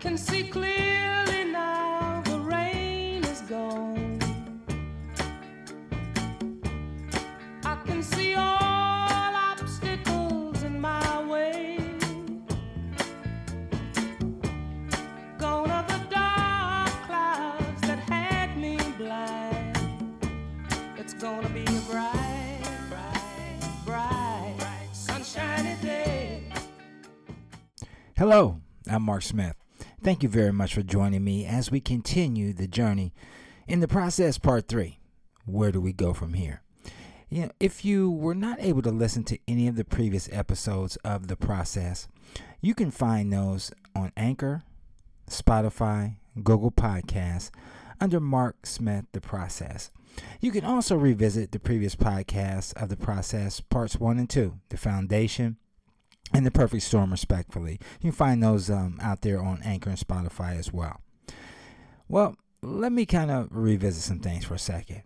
can see clearly now the rain is gone. I can see all obstacles in my way. Gone are the dark clouds that had me blind. It's gonna be a bright, bright, bright, sunshiny day. Hello, I'm Mark Smith. Thank you very much for joining me as we continue the journey in the process part three. Where do we go from here? You know, if you were not able to listen to any of the previous episodes of the process, you can find those on Anchor, Spotify, Google Podcasts under Mark Smith The Process. You can also revisit the previous podcasts of the process, parts one and two, the foundation, and the perfect storm respectfully. You can find those um, out there on anchor and spotify as well. Well let me kind of revisit some things for a second.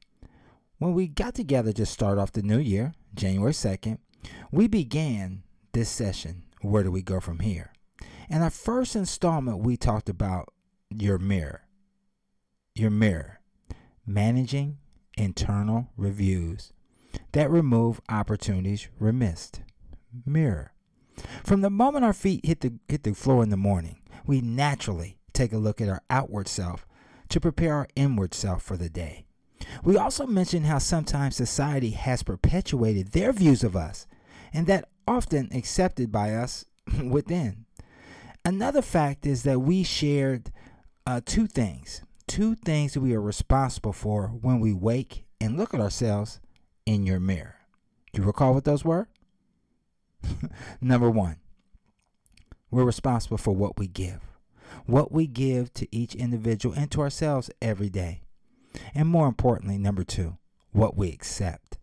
When we got together to start off the new year january 2nd we began this session where do we go from here? In our first installment we talked about your mirror. Your mirror managing internal reviews that remove opportunities remissed. Mirror from the moment our feet hit the hit the floor in the morning, we naturally take a look at our outward self to prepare our inward self for the day. We also mentioned how sometimes society has perpetuated their views of us, and that often accepted by us within. Another fact is that we shared uh, two things, two things that we are responsible for when we wake and look at ourselves in your mirror. Do you recall what those were? Number one, we're responsible for what we give, what we give to each individual and to ourselves every day. And more importantly, number two, what we accept,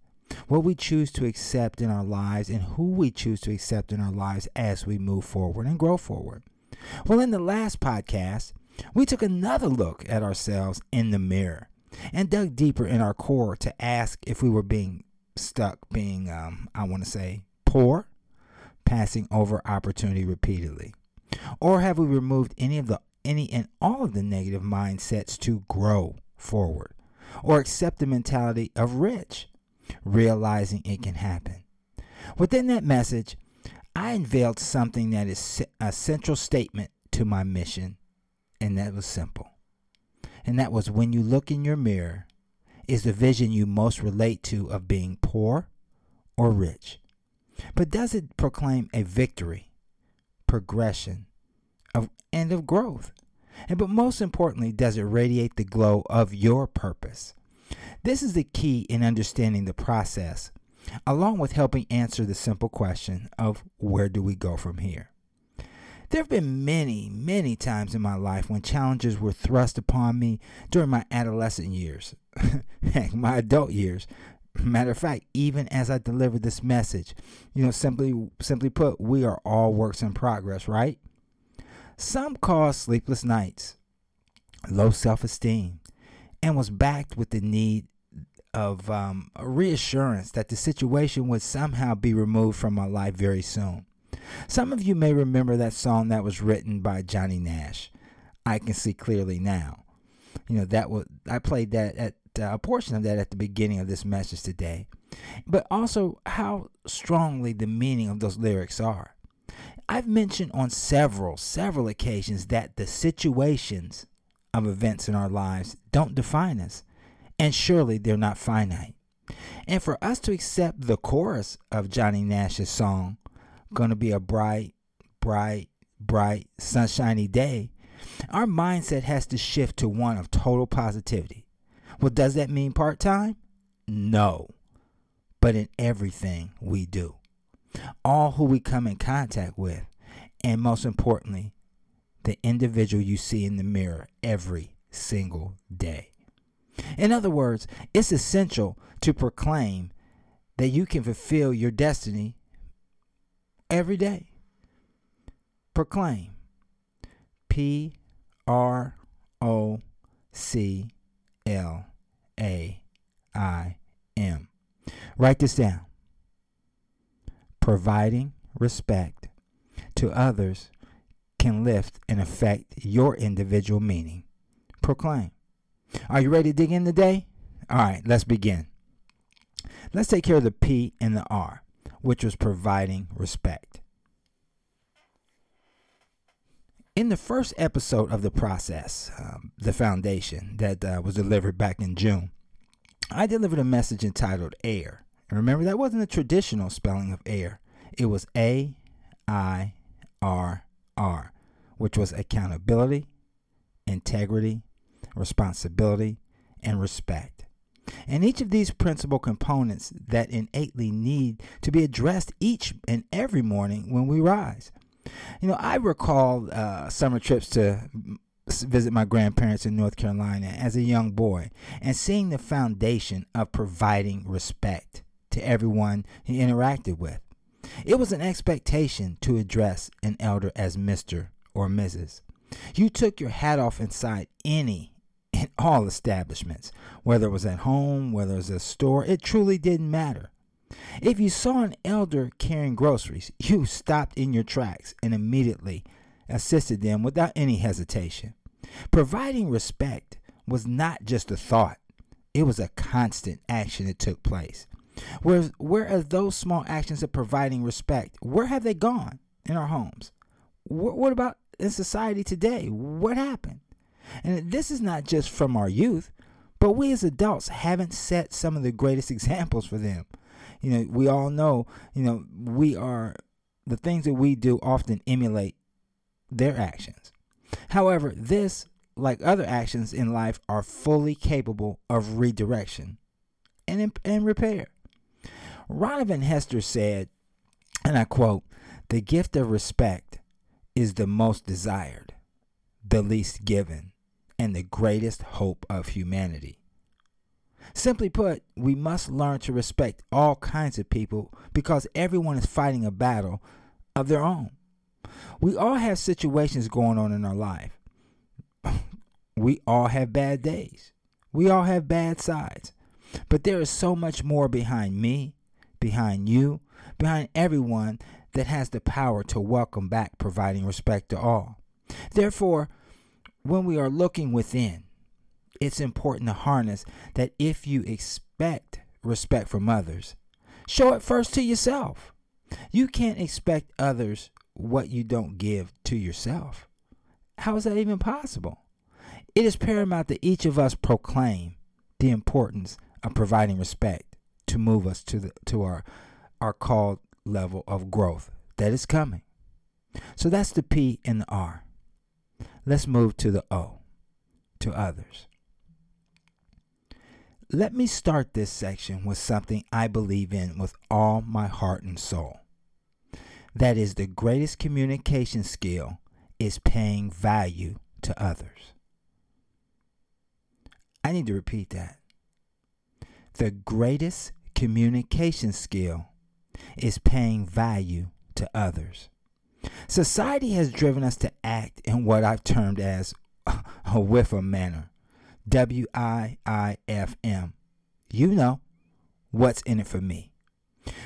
what we choose to accept in our lives and who we choose to accept in our lives as we move forward and grow forward. Well, in the last podcast, we took another look at ourselves in the mirror and dug deeper in our core to ask if we were being stuck, being, um, I want to say, poor passing over opportunity repeatedly? Or have we removed any of the any and all of the negative mindsets to grow forward? Or accept the mentality of rich, realizing it can happen? Within that message, I unveiled something that is a central statement to my mission, and that was simple. And that was when you look in your mirror, is the vision you most relate to of being poor or rich? But does it proclaim a victory, progression, of, and of growth? And but most importantly, does it radiate the glow of your purpose? This is the key in understanding the process, along with helping answer the simple question of where do we go from here? There have been many, many times in my life when challenges were thrust upon me during my adolescent years, my adult years, Matter of fact, even as I deliver this message, you know, simply simply put, we are all works in progress, right? Some caused sleepless nights, low self-esteem, and was backed with the need of um, reassurance that the situation would somehow be removed from my life very soon. Some of you may remember that song that was written by Johnny Nash. I can see clearly now. You know that was I played that at Uh, a portion of that at the beginning of this message today, but also how strongly the meaning of those lyrics are. I've mentioned on several, several occasions that the situations of events in our lives don't define us, and surely they're not finite. And for us to accept the chorus of Johnny Nash's song, Gonna Be a Bright, Bright, Bright, Sunshiny Day, our mindset has to shift to one of total positivity. Well, does that mean part time? No. But in everything we do, all who we come in contact with, and most importantly, the individual you see in the mirror every single day. In other words, it's essential to proclaim that you can fulfill your destiny every day. Proclaim. P R O C L A I M. Write this down. Providing respect to others can lift and affect your individual meaning. Proclaim. Are you ready to dig in today? All right, let's begin. Let's take care of the P and the R, which was providing respect. In the first episode of the process, um, the foundation that uh, was delivered back in June, I delivered a message entitled Air. And remember, that wasn't the traditional spelling of air, it was A I R R, which was accountability, integrity, responsibility, and respect. And each of these principal components that innately need to be addressed each and every morning when we rise. You know, I recall uh, summer trips to visit my grandparents in North Carolina as a young boy and seeing the foundation of providing respect to everyone he interacted with. It was an expectation to address an elder as Mr. or Mrs. You took your hat off inside any and all establishments, whether it was at home, whether it was a store, it truly didn't matter. If you saw an elder carrying groceries, you stopped in your tracks and immediately assisted them without any hesitation. Providing respect was not just a thought, it was a constant action that took place. Whereas, where are those small actions of providing respect? Where have they gone in our homes? What, what about in society today? What happened? And this is not just from our youth, but we as adults haven't set some of the greatest examples for them. You know, we all know, you know, we are the things that we do often emulate their actions. However, this, like other actions in life, are fully capable of redirection and, and repair. Van Hester said, and I quote, the gift of respect is the most desired, the least given, and the greatest hope of humanity. Simply put, we must learn to respect all kinds of people because everyone is fighting a battle of their own. We all have situations going on in our life. we all have bad days. We all have bad sides. But there is so much more behind me behind you, behind everyone that has the power to welcome back providing respect to all. Therefore, when we are looking within, it's important to harness that if you expect respect from others, show it first to yourself. You can't expect others what you don't give to yourself. How is that even possible? It is paramount that each of us proclaim the importance of providing respect to move us to the to our our called level of growth that is coming. So that's the P and the R. Let's move to the O, to others. Let me start this section with something I believe in with all my heart and soul. That is the greatest communication skill is paying value to others. I need to repeat that. The greatest communication skill is paying value to others. Society has driven us to act in what I've termed as a WIIFM manner. W I I F M. You know, what's in it for me.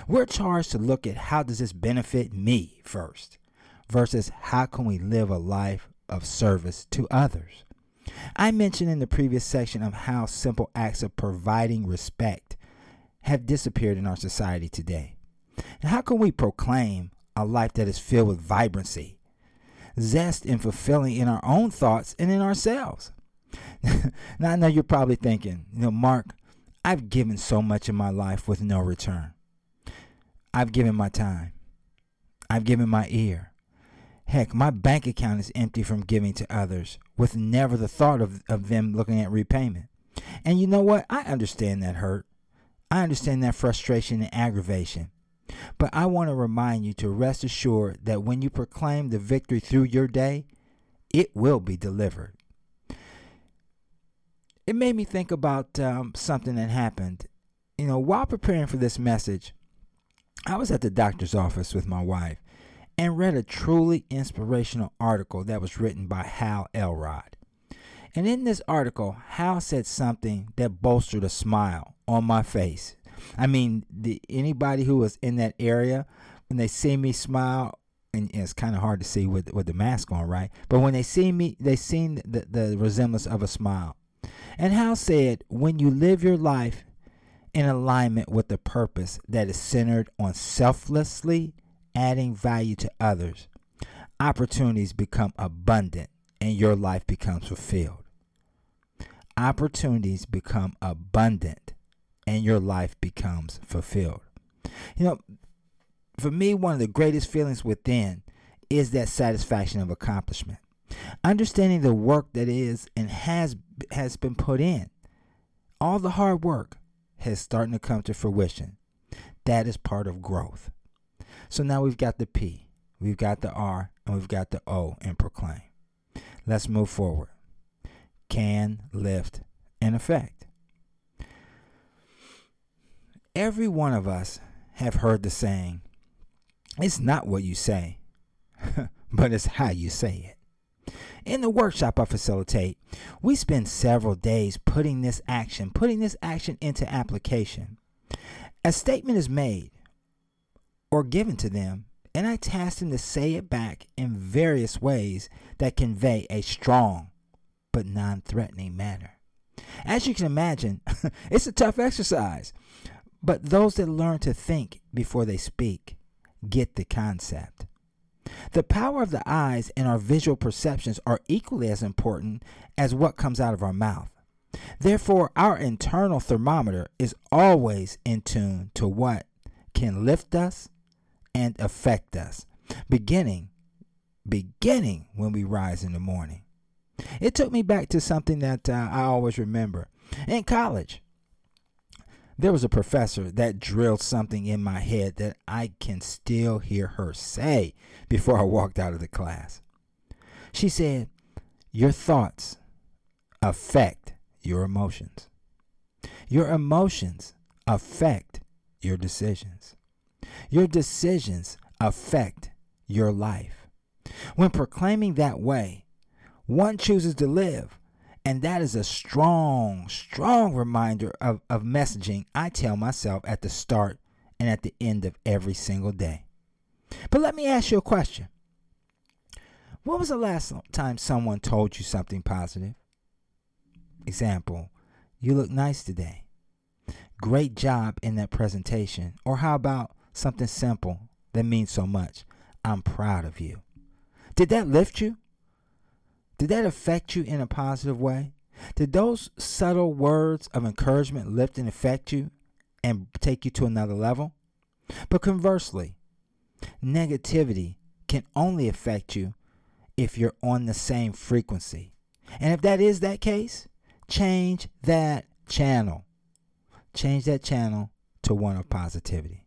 We're charged to look at how does this benefit me first versus how can we live a life of service to others. I mentioned in the previous section of how simple acts of providing respect have disappeared in our society today. And how can we proclaim a life that is filled with vibrancy, zest, and fulfilling in our own thoughts and in ourselves? now, I know you're probably thinking, you know, Mark, I've given so much in my life with no return. I've given my time, I've given my ear. Heck, my bank account is empty from giving to others with never the thought of, of them looking at repayment. And you know what? I understand that hurt. I understand that frustration and aggravation. But I want to remind you to rest assured that when you proclaim the victory through your day, it will be delivered. It made me think about um, something that happened. You know, while preparing for this message, I was at the doctor's office with my wife and read a truly inspirational article that was written by Hal Elrod. And in this article, Hal said something that bolstered a smile on my face. I mean, the, anybody who was in that area, when they see me smile, and it's kind of hard to see with with the mask on, right? But when they see me, they seen the, the resemblance of a smile. And Hal said, when you live your life in alignment with the purpose that is centered on selflessly adding value to others, opportunities become abundant and your life becomes fulfilled. Opportunities become abundant and your life becomes fulfilled. You know, for me, one of the greatest feelings within is that satisfaction of accomplishment. Understanding the work that is and has has been put in. All the hard work has starting to come to fruition. That is part of growth. So now we've got the P, we've got the R, and we've got the O in proclaim. Let's move forward. Can, lift, and affect. Every one of us have heard the saying, it's not what you say, but it's how you say it. In the workshop I facilitate, we spend several days putting this action, putting this action into application. A statement is made or given to them, and I task them to say it back in various ways that convey a strong but non threatening manner. As you can imagine, it's a tough exercise, but those that learn to think before they speak get the concept. The power of the eyes and our visual perceptions are equally as important as what comes out of our mouth. Therefore, our internal thermometer is always in tune to what can lift us and affect us, beginning beginning when we rise in the morning. It took me back to something that uh, I always remember. In college, there was a professor that drilled something in my head that I can still hear her say before I walked out of the class. She said, Your thoughts affect your emotions. Your emotions affect your decisions. Your decisions affect your life. When proclaiming that way, one chooses to live and that is a strong, strong reminder of, of messaging I tell myself at the start and at the end of every single day. But let me ask you a question. What was the last time someone told you something positive? Example, you look nice today. Great job in that presentation. Or how about something simple that means so much? I'm proud of you. Did that lift you? Did that affect you in a positive way? Did those subtle words of encouragement lift and affect you and take you to another level? But conversely, negativity can only affect you if you're on the same frequency. And if that is that case, change that channel. Change that channel to one of positivity.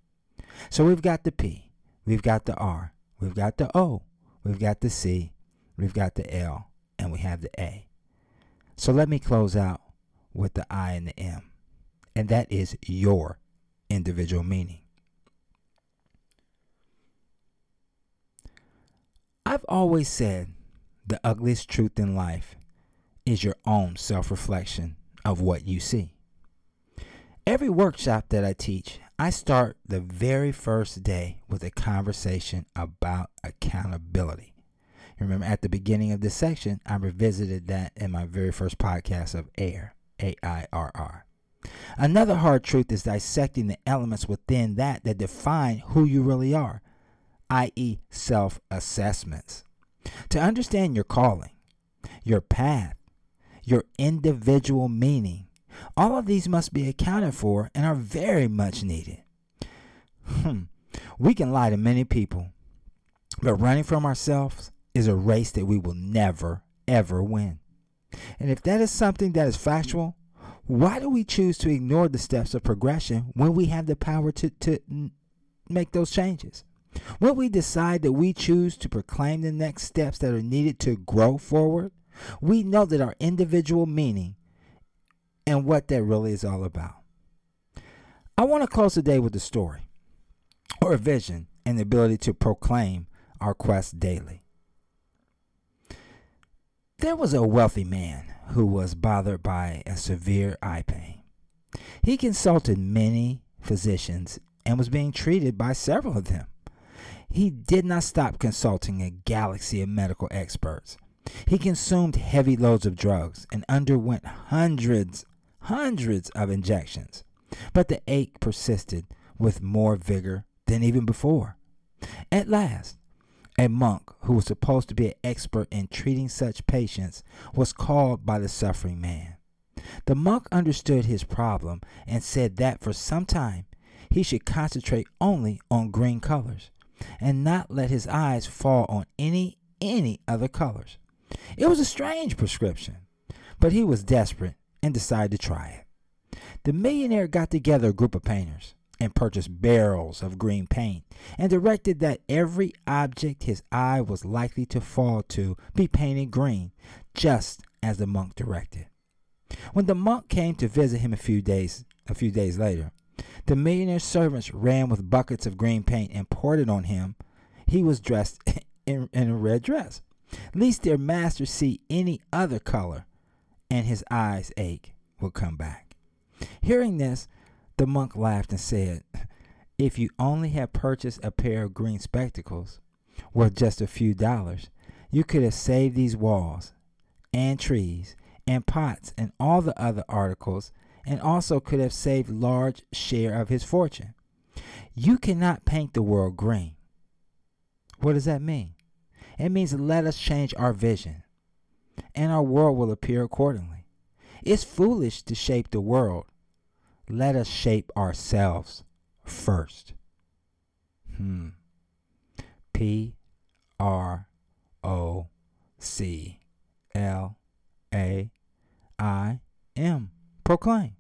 So we've got the P, we've got the R, we've got the O, we've got the C, we've got the L, and we have the A. So let me close out with the I and the M, and that is your individual meaning. I've always said the ugliest truth in life is your own self reflection of what you see. Every workshop that I teach, I start the very first day with a conversation about accountability. Remember, at the beginning of this section, I revisited that in my very first podcast of AIR, A I R R. Another hard truth is dissecting the elements within that that define who you really are, i.e., self assessments. To understand your calling, your path, your individual meaning, all of these must be accounted for and are very much needed. Hmm. We can lie to many people, but running from ourselves is a race that we will never, ever win. And if that is something that is factual, why do we choose to ignore the steps of progression when we have the power to, to make those changes? When we decide that we choose to proclaim the next steps that are needed to grow forward, we know that our individual meaning and what that really is all about. I want to close today with a story or a vision and the ability to proclaim our quest daily. There was a wealthy man who was bothered by a severe eye pain. He consulted many physicians and was being treated by several of them. he did not stop consulting a galaxy of medical experts. He consumed heavy loads of drugs and underwent hundreds, hundreds of injections. But the ache persisted with more vigor than even before. At last, a monk who was supposed to be an expert in treating such patients was called by the suffering man. The monk understood his problem and said that for some time he should concentrate only on green colors and not let his eyes fall on any any other colors. It was a strange prescription, but he was desperate and decided to try it. The millionaire got together a group of painters and purchased barrels of green paint and directed that every object his eye was likely to fall to be painted green, just as the monk directed. When the monk came to visit him a few days a few days later, the millionaire's servants ran with buckets of green paint and poured it on him. He was dressed in, in a red dress, lest their master see any other color, and his eyes ache would come back. Hearing this, the monk laughed and said, If you only had purchased a pair of green spectacles worth just a few dollars, you could have saved these walls and trees and pots and all the other articles and also could have saved large share of his fortune. You cannot paint the world green. What does that mean? It means let us change our vision, and our world will appear accordingly. It's foolish to shape the world let us shape ourselves first. Hmm. P R O C L A I M. Proclaim.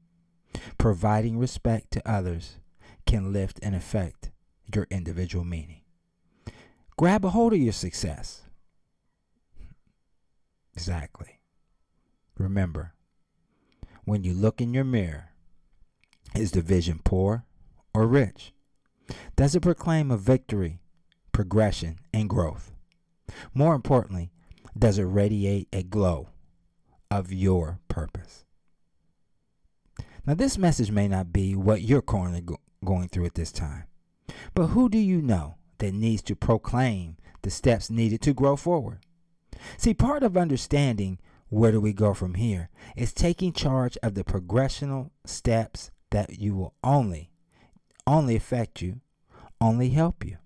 Providing respect to others can lift and affect your individual meaning. Grab a hold of your success. Exactly. Remember, when you look in your mirror, is the vision poor or rich? Does it proclaim a victory, progression, and growth? More importantly, does it radiate a glow of your purpose? Now, this message may not be what you're currently go- going through at this time, but who do you know that needs to proclaim the steps needed to grow forward? See, part of understanding where do we go from here is taking charge of the progressional steps that you will only, only affect you, only help you.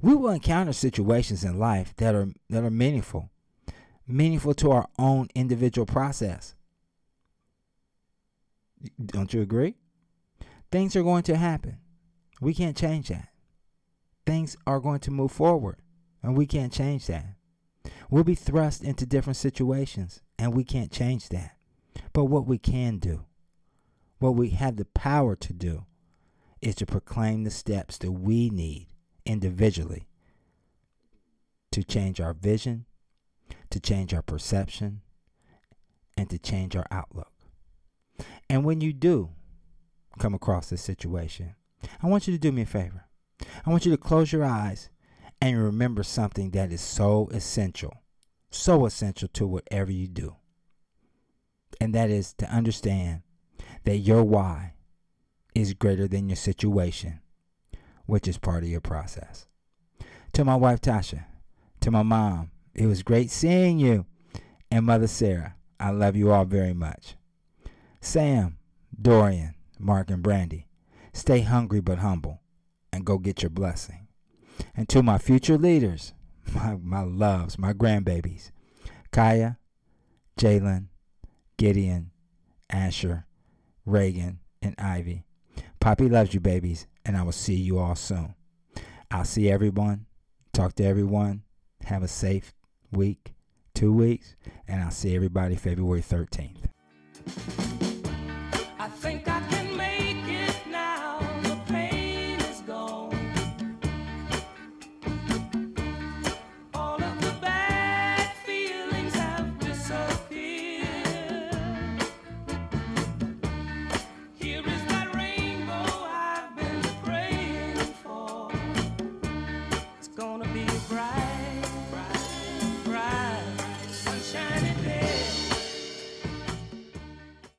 We will encounter situations in life that are that are meaningful, meaningful to our own individual process. Don't you agree? Things are going to happen. We can't change that. Things are going to move forward, and we can't change that. We'll be thrust into different situations, and we can't change that. But what we can do what we have the power to do is to proclaim the steps that we need individually to change our vision, to change our perception, and to change our outlook. And when you do come across this situation, I want you to do me a favor. I want you to close your eyes and remember something that is so essential, so essential to whatever you do. And that is to understand that your why is greater than your situation, which is part of your process. To my wife Tasha, to my mom, it was great seeing you. And Mother Sarah, I love you all very much. Sam, Dorian, Mark, and Brandy, stay hungry but humble and go get your blessing. And to my future leaders, my, my loves, my grandbabies, Kaya, Jalen, Gideon, Asher, Reagan, and Ivy. Poppy loves you, babies, and I will see you all soon. I'll see everyone, talk to everyone, have a safe week, two weeks, and I'll see everybody February 13th.